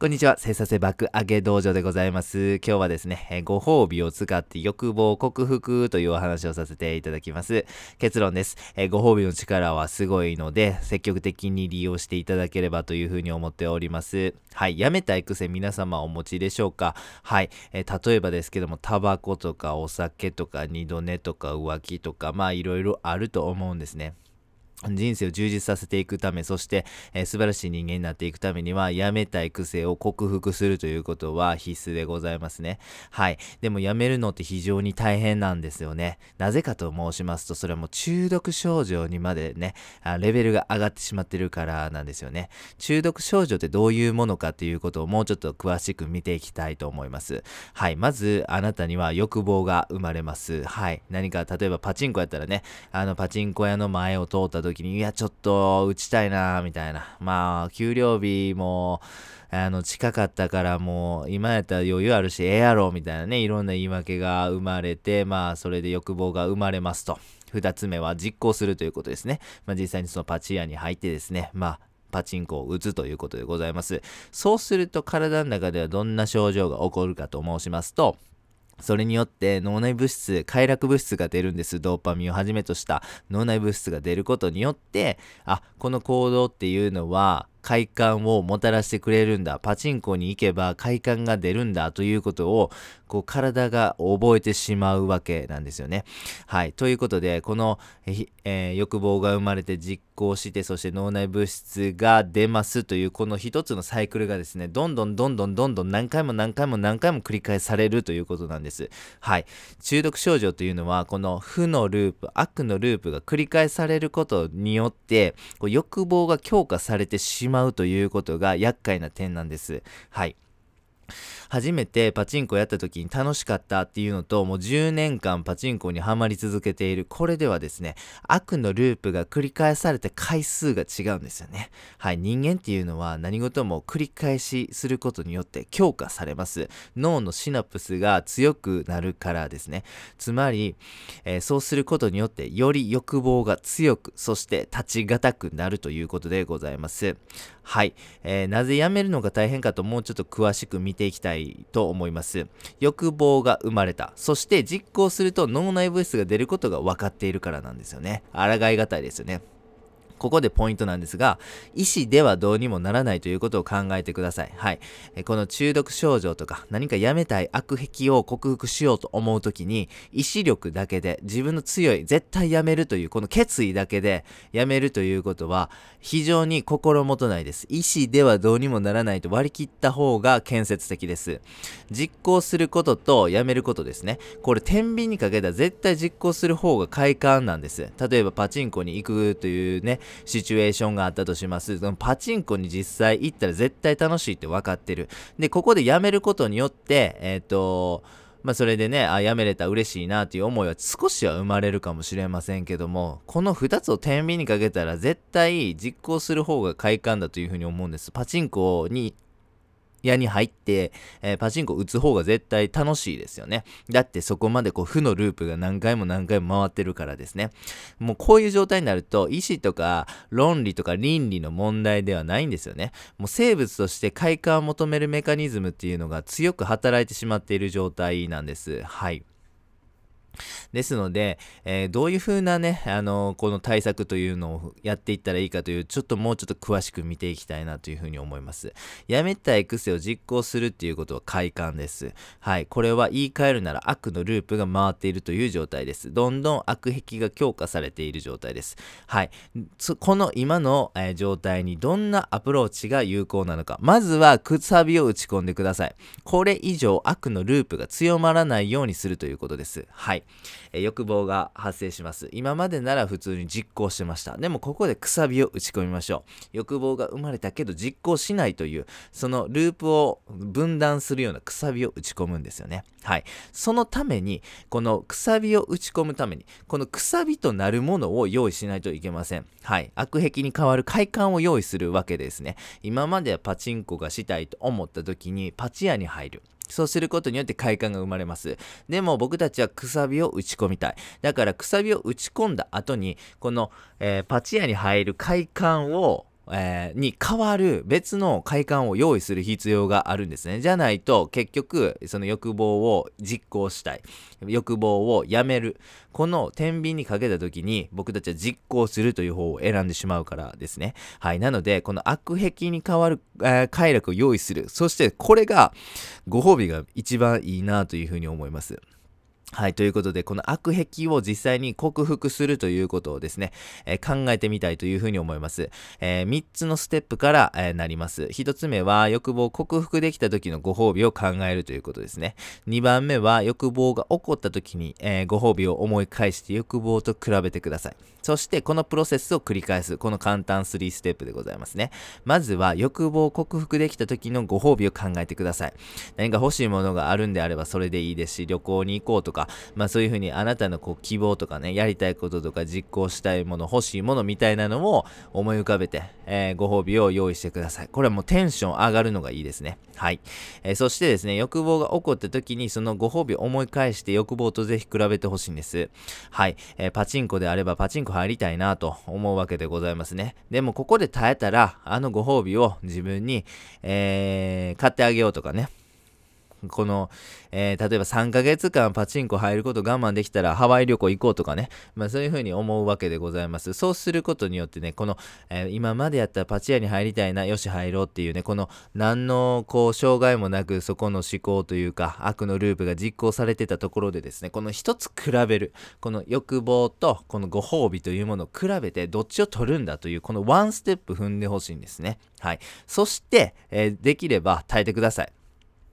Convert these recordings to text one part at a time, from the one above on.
こんにちは。生産性爆上げ道場でございます。今日はですね、ご褒美を使って欲望を克服というお話をさせていただきます。結論です。ご褒美の力はすごいので、積極的に利用していただければというふうに思っております。はい。やめたい癖皆様お持ちでしょうか？はい。例えばですけども、タバコとかお酒とか二度寝とか浮気とか、まあいろいろあると思うんですね。人生を充実させていくため、そして、えー、素晴らしい人間になっていくためには、やめたい癖を克服するということは必須でございますね。はい。でもやめるのって非常に大変なんですよね。なぜかと申しますと、それはもう中毒症状にまでね、あレベルが上がってしまってるからなんですよね。中毒症状ってどういうものかっていうことをもうちょっと詳しく見ていきたいと思います。はい。まず、あなたには欲望が生まれます。はい。何か、例えばパチンコやったらね、あのパチンコ屋の前を通った時時に、いや、ちょっと打ちたいな、みたいな。まあ、給料日も、あの、近かったからもう、今やったら余裕あるし、ええやろ、みたいなね、いろんな言い訳が生まれて、まあ、それで欲望が生まれますと。二つ目は実行するということですね。まあ、実際にそのパチ屋に入ってですね、まあ、パチンコを打つということでございます。そうすると体の中ではどんな症状が起こるかと申しますと、それによって脳内物質、快楽物質が出るんです。ドーパミンをはじめとした脳内物質が出ることによって、あ、この行動っていうのは快感をもたらしてくれるんだ。パチンコに行けば快感が出るんだということを、こう体が覚えてしまうわけなんですよね。はい。ということで、この、えー、欲望が生まれて実行して、そして脳内物質が出ますという、この一つのサイクルがですね、どんどんどんどんどんどん何回も何回も何回も繰り返されるということなんです。はい。中毒症状というのは、この負のループ、悪のループが繰り返されることによって、こう欲望が強化されてしまうということが厄介な点なんです。はい。初めてパチンコやった時に楽しかったっていうのと、もう10年間パチンコにはまり続けている、これではですね、悪のループが繰り返されて回数が違うんですよね。はい、人間っていうのは何事も繰り返しすることによって強化されます。脳のシナプスが強くなるからですね。つまり、えー、そうすることによってより欲望が強く、そして立ちがたくなるということでございます。はい、えー、なぜやめるのが大変かともうちょっと詳しく見てていきたいと思います。欲望が生まれた。そして実行すると脳内物質が出ることが分かっているからなんですよね。抗いがたいですよね。ここでポイントなんですが、意思ではどうにもならないということを考えてください。はい。えこの中毒症状とか何かやめたい悪癖を克服しようと思うときに、意志力だけで自分の強い、絶対やめるという、この決意だけでやめるということは、非常に心もとないです。意思ではどうにもならないと割り切った方が建設的です。実行することとやめることですね。これ、天秤にかけたら絶対実行する方が快感なんです。例えばパチンコに行くというね、シチュエーションがあったとします。そのパチンコに実際行ったら絶対楽しいって分かってる。で、ここでやめることによって、えっ、ー、と、まあそれでね、あ、やめれた嬉しいなっていう思いは少しは生まれるかもしれませんけども、この2つを天秤にかけたら絶対実行する方が快感だというふうに思うんです。パチンコに屋に入って、えー、パチンコ打つ方が絶対楽しいですよね。だってそこまでこう負のループが何回も何回も回ってるからですね。もうこういう状態になると意思とか論理とか倫理の問題ではないんですよね。もう生物として快感を求めるメカニズムっていうのが強く働いてしまっている状態なんです。はい。ですので、えー、どういう風なね、あのー、この対策というのをやっていったらいいかという、ちょっともうちょっと詳しく見ていきたいなという風に思います。やめたい癖を実行するっていうことは快感です。はい。これは言い換えるなら悪のループが回っているという状態です。どんどん悪癖が強化されている状態です。はい。この今の、えー、状態にどんなアプローチが有効なのか。まずは、くさびを打ち込んでください。これ以上悪のループが強まらないようにするということです。はい。え欲望が発生します。今までなら普通に実行してました。でもここでくさびを打ち込みましょう。欲望が生まれたけど実行しないという、そのループを分断するようなくさびを打ち込むんですよね。はい。そのために、このくさびを打ち込むために、このくさびとなるものを用意しないといけません。はい。悪癖に変わる快感を用意するわけですね。今まではパチンコがしたいと思った時に、パチ屋に入る。そうすることによって快感が生まれます。でも僕たちはくさびを打ち込みたい。だからくさびを打ち込んだ後に、この、えー、パチ屋に入る快感をえー、に変わる別の快感を用意する必要があるんですね。じゃないと結局その欲望を実行したい。欲望をやめる。この天秤にかけた時に僕たちは実行するという方を選んでしまうからですね。はい。なので、この悪癖に変わる、えー、快楽を用意する。そしてこれがご褒美が一番いいなというふうに思います。はい。ということで、この悪癖を実際に克服するということをですね、えー、考えてみたいというふうに思います。えー、3つのステップから、えー、なります。1つ目は、欲望を克服できた時のご褒美を考えるということですね。2番目は、欲望が起こった時に、えご褒美を思い返して欲望と比べてください。そして、このプロセスを繰り返す。この簡単3ステップでございますね。まずは、欲望を克服できた時のご褒美を考えてください。何か欲しいものがあるんであればそれでいいですし、旅行に行こうとか、かまあそういうふうにあなたのこう希望とかね、やりたいこととか実行したいもの、欲しいものみたいなのを思い浮かべて、えー、ご褒美を用意してください。これはもうテンション上がるのがいいですね。はい。えー、そしてですね、欲望が起こった時にそのご褒美を思い返して欲望とぜひ比べてほしいんです。はい。えー、パチンコであればパチンコ入りたいなと思うわけでございますね。でもここで耐えたら、あのご褒美を自分に、えー、買ってあげようとかね。この、えー、例えば3ヶ月間パチンコ入ること我慢できたらハワイ旅行行こうとかね、まあそういうふうに思うわけでございます。そうすることによってね、この、えー、今までやったらパチ屋に入りたいな、よし入ろうっていうね、この何のこう障害もなくそこの思考というか悪のループが実行されてたところでですね、この一つ比べる、この欲望とこのご褒美というものを比べてどっちを取るんだというこのワンステップ踏んでほしいんですね。はい。そして、えー、できれば耐えてください。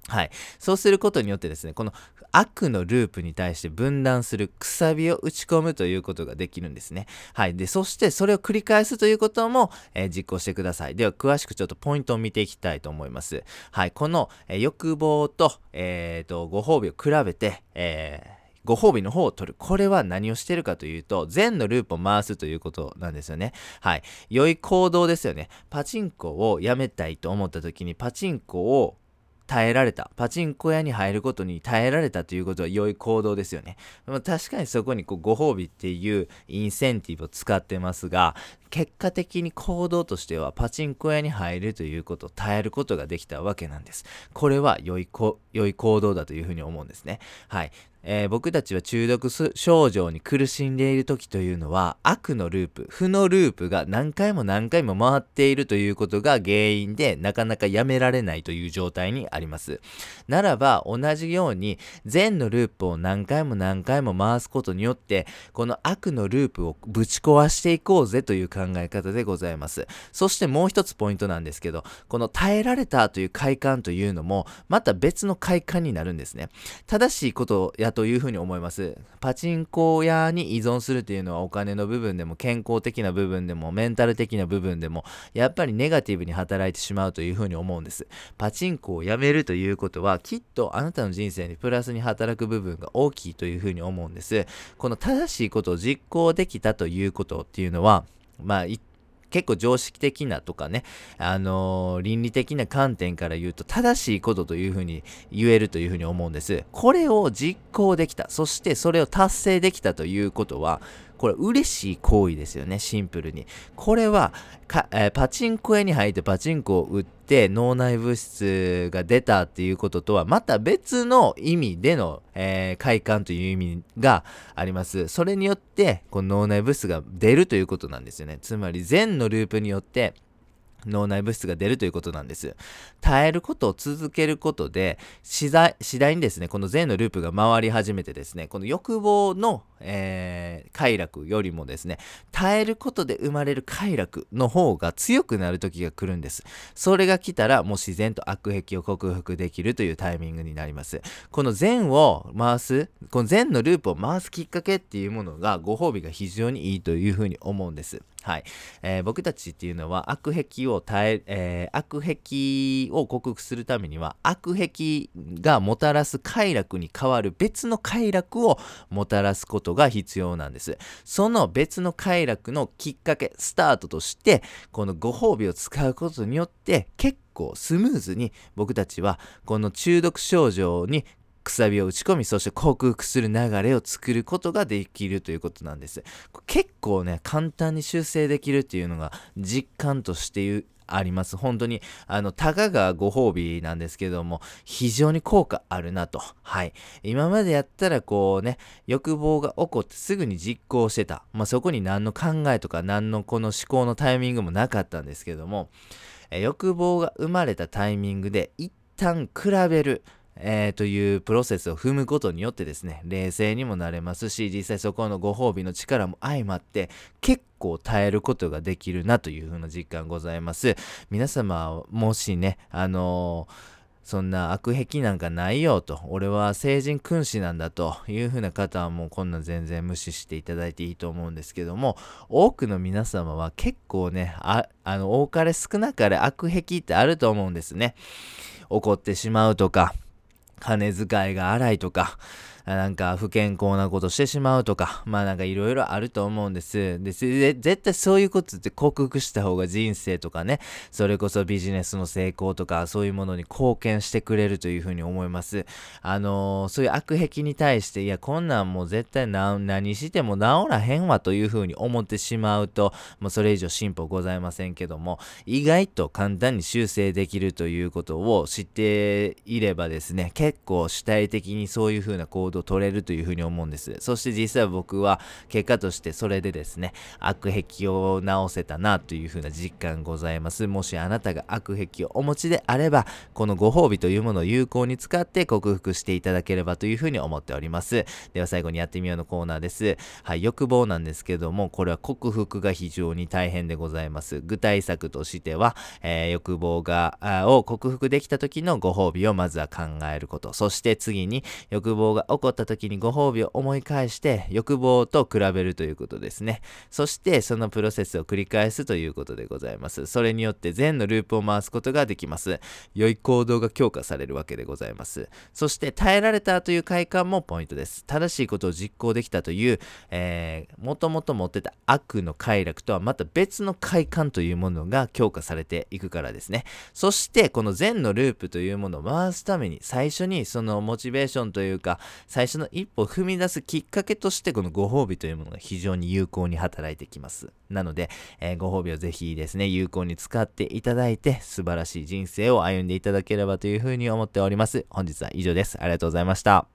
はい。そうすることによってですね、この悪のループに対して分断するくさびを打ち込むということができるんですね。はい。で、そしてそれを繰り返すということも、えー、実行してください。では、詳しくちょっとポイントを見ていきたいと思います。はい。この、えー、欲望と、えっ、ー、と、ご褒美を比べて、えー、ご褒美の方を取る。これは何をしてるかというと、善のループを回すということなんですよね。はい。良い行動ですよね。パチンコをやめたいと思った時に、パチンコを耐えられた。パチンコ屋に入ることに耐えられたということは良い行動ですよね。まあ、確かにそこにこうご褒美っていうインセンティブを使ってますが、結果的に行動としてはパチンコ屋に入るということを耐えることができたわけなんです。これは良い良い行動だというふうに思うんですね。はい。えー、僕たちは中毒症状に苦しんでいる時というのは悪のループ、負のループが何回も何回も回っているということが原因でなかなかやめられないという状態にあります。ならば同じように善のループを何回も何回も回すことによってこの悪のループをぶち壊していこうぜという考考え方でございます。そしてもう一つポイントなんですけど、この耐えられたという快感というのもまた別の快感になるんですね。正しいことやというふうに思います。パチンコ屋に依存するというのはお金の部分でも健康的な部分でもメンタル的な部分でもやっぱりネガティブに働いてしまうというふうに思うんです。パチンコをやめるということはきっとあなたの人生にプラスに働く部分が大きいというふうに思うんです。この正しいことを実行できたということっていうのはまあ結構常識的なとかね、あのー、倫理的な観点から言うと正しいことというふうに言えるというふうに思うんです。これを実行できた、そしてそれを達成できたということは、これ嬉しい行為ですよね、シンプルに。これはえー、パチンコ屋に入ってパチンコを売って脳内物質が出たっていうこととはまた別の意味での、えー、快感という意味があります。それによってこの脳内物質が出るということなんですよね。つまり善のループによって脳内物質が出るということなんです。耐えることを続けることで、次第次第にですね、この善のループが回り始めてですね、この欲望の、えー、快楽よりもですね、耐えることで生まれる快楽の方が強くなる時が来るんです。それが来たら、もう自然と悪癖を克服できるというタイミングになります。この善を回す、この善のループを回すきっかけっていうものが、ご褒美が非常にいいというふうに思うんです。はい。えー、僕たちっていうのは悪癖を耐え、えー、悪癖を克服するためには悪癖がもたらす快楽に代わる別の快楽をもたらすことが必要なんです。その別の快楽のきっかけ、スタートとして、このご褒美を使うことによって結構スムーズに僕たちはこの中毒症状にくさびを打ち込み、そして克服する流れを作ることができるということなんです。結構ね、簡単に修正できるっていうのが実感としてあります。本当に、あの、たかがご褒美なんですけども、非常に効果あるなと。はい。今までやったら、こうね、欲望が起こってすぐに実行してた。まあ、そこに何の考えとか、何のこの思考のタイミングもなかったんですけども、え欲望が生まれたタイミングで、一旦比べる。えー、というプロセスを踏むことによってですね、冷静にもなれますし、実際そこのご褒美の力も相まって、結構耐えることができるなというふうな実感ございます。皆様、もしね、あのーそんな悪癖なんかないよと、俺は成人君子なんだという風な方はもうこんな全然無視していただいていいと思うんですけども、多くの皆様は結構ね、ああの、多かれ少なかれ悪癖ってあると思うんですね。怒ってしまうとか、金遣いが荒いとか、なんか不健康なことしてしまうとか、まあなんかいろいろあると思うんです。で、絶対そういうことって克服した方が人生とかね、それこそビジネスの成功とか、そういうものに貢献してくれるというふうに思います。あのー、そういう悪癖に対して、いや、こんなんもう絶対何しても治らへんわというふうに思ってしまうと、もうそれ以上進歩ございませんけども、意外と簡単に修正できるということを知っていればですね、結構主体的にそういうふうな行動を取れるというふうに思うんです。そして実際僕は結果としてそれでですね、悪癖を直せたなというふうな実感ございます。もしあなたが悪癖をお持ちであれば、このご褒美というものを有効に使って克服していただければというふうに思っております。では最後にやってみようのコーナーです。はい、欲望なんですけども、これは克服が非常に大変でございます。具体策としては、えー、欲望が、を克服できた時のご褒美をまずは考えること。そして次に欲望が起ここった時にご褒美を思い返して欲望と比べるということですね。そしてそのプロセスを繰り返すということでございます。それによって善のループを回すことができます。良い行動が強化されるわけでございます。そして耐えられたという快感もポイントです。正しいことを実行できたという、えー、もともと持ってた悪の快楽とはまた別の快感というものが強化されていくからですね。そしてこの善のループというものを回すために最初にそのモチベーションというか最初の一歩を踏み出すきっかけとしてこのご褒美というものが非常に有効に働いてきます。なので、えー、ご褒美をぜひですね、有効に使っていただいて素晴らしい人生を歩んでいただければというふうに思っております。本日は以上です。ありがとうございました。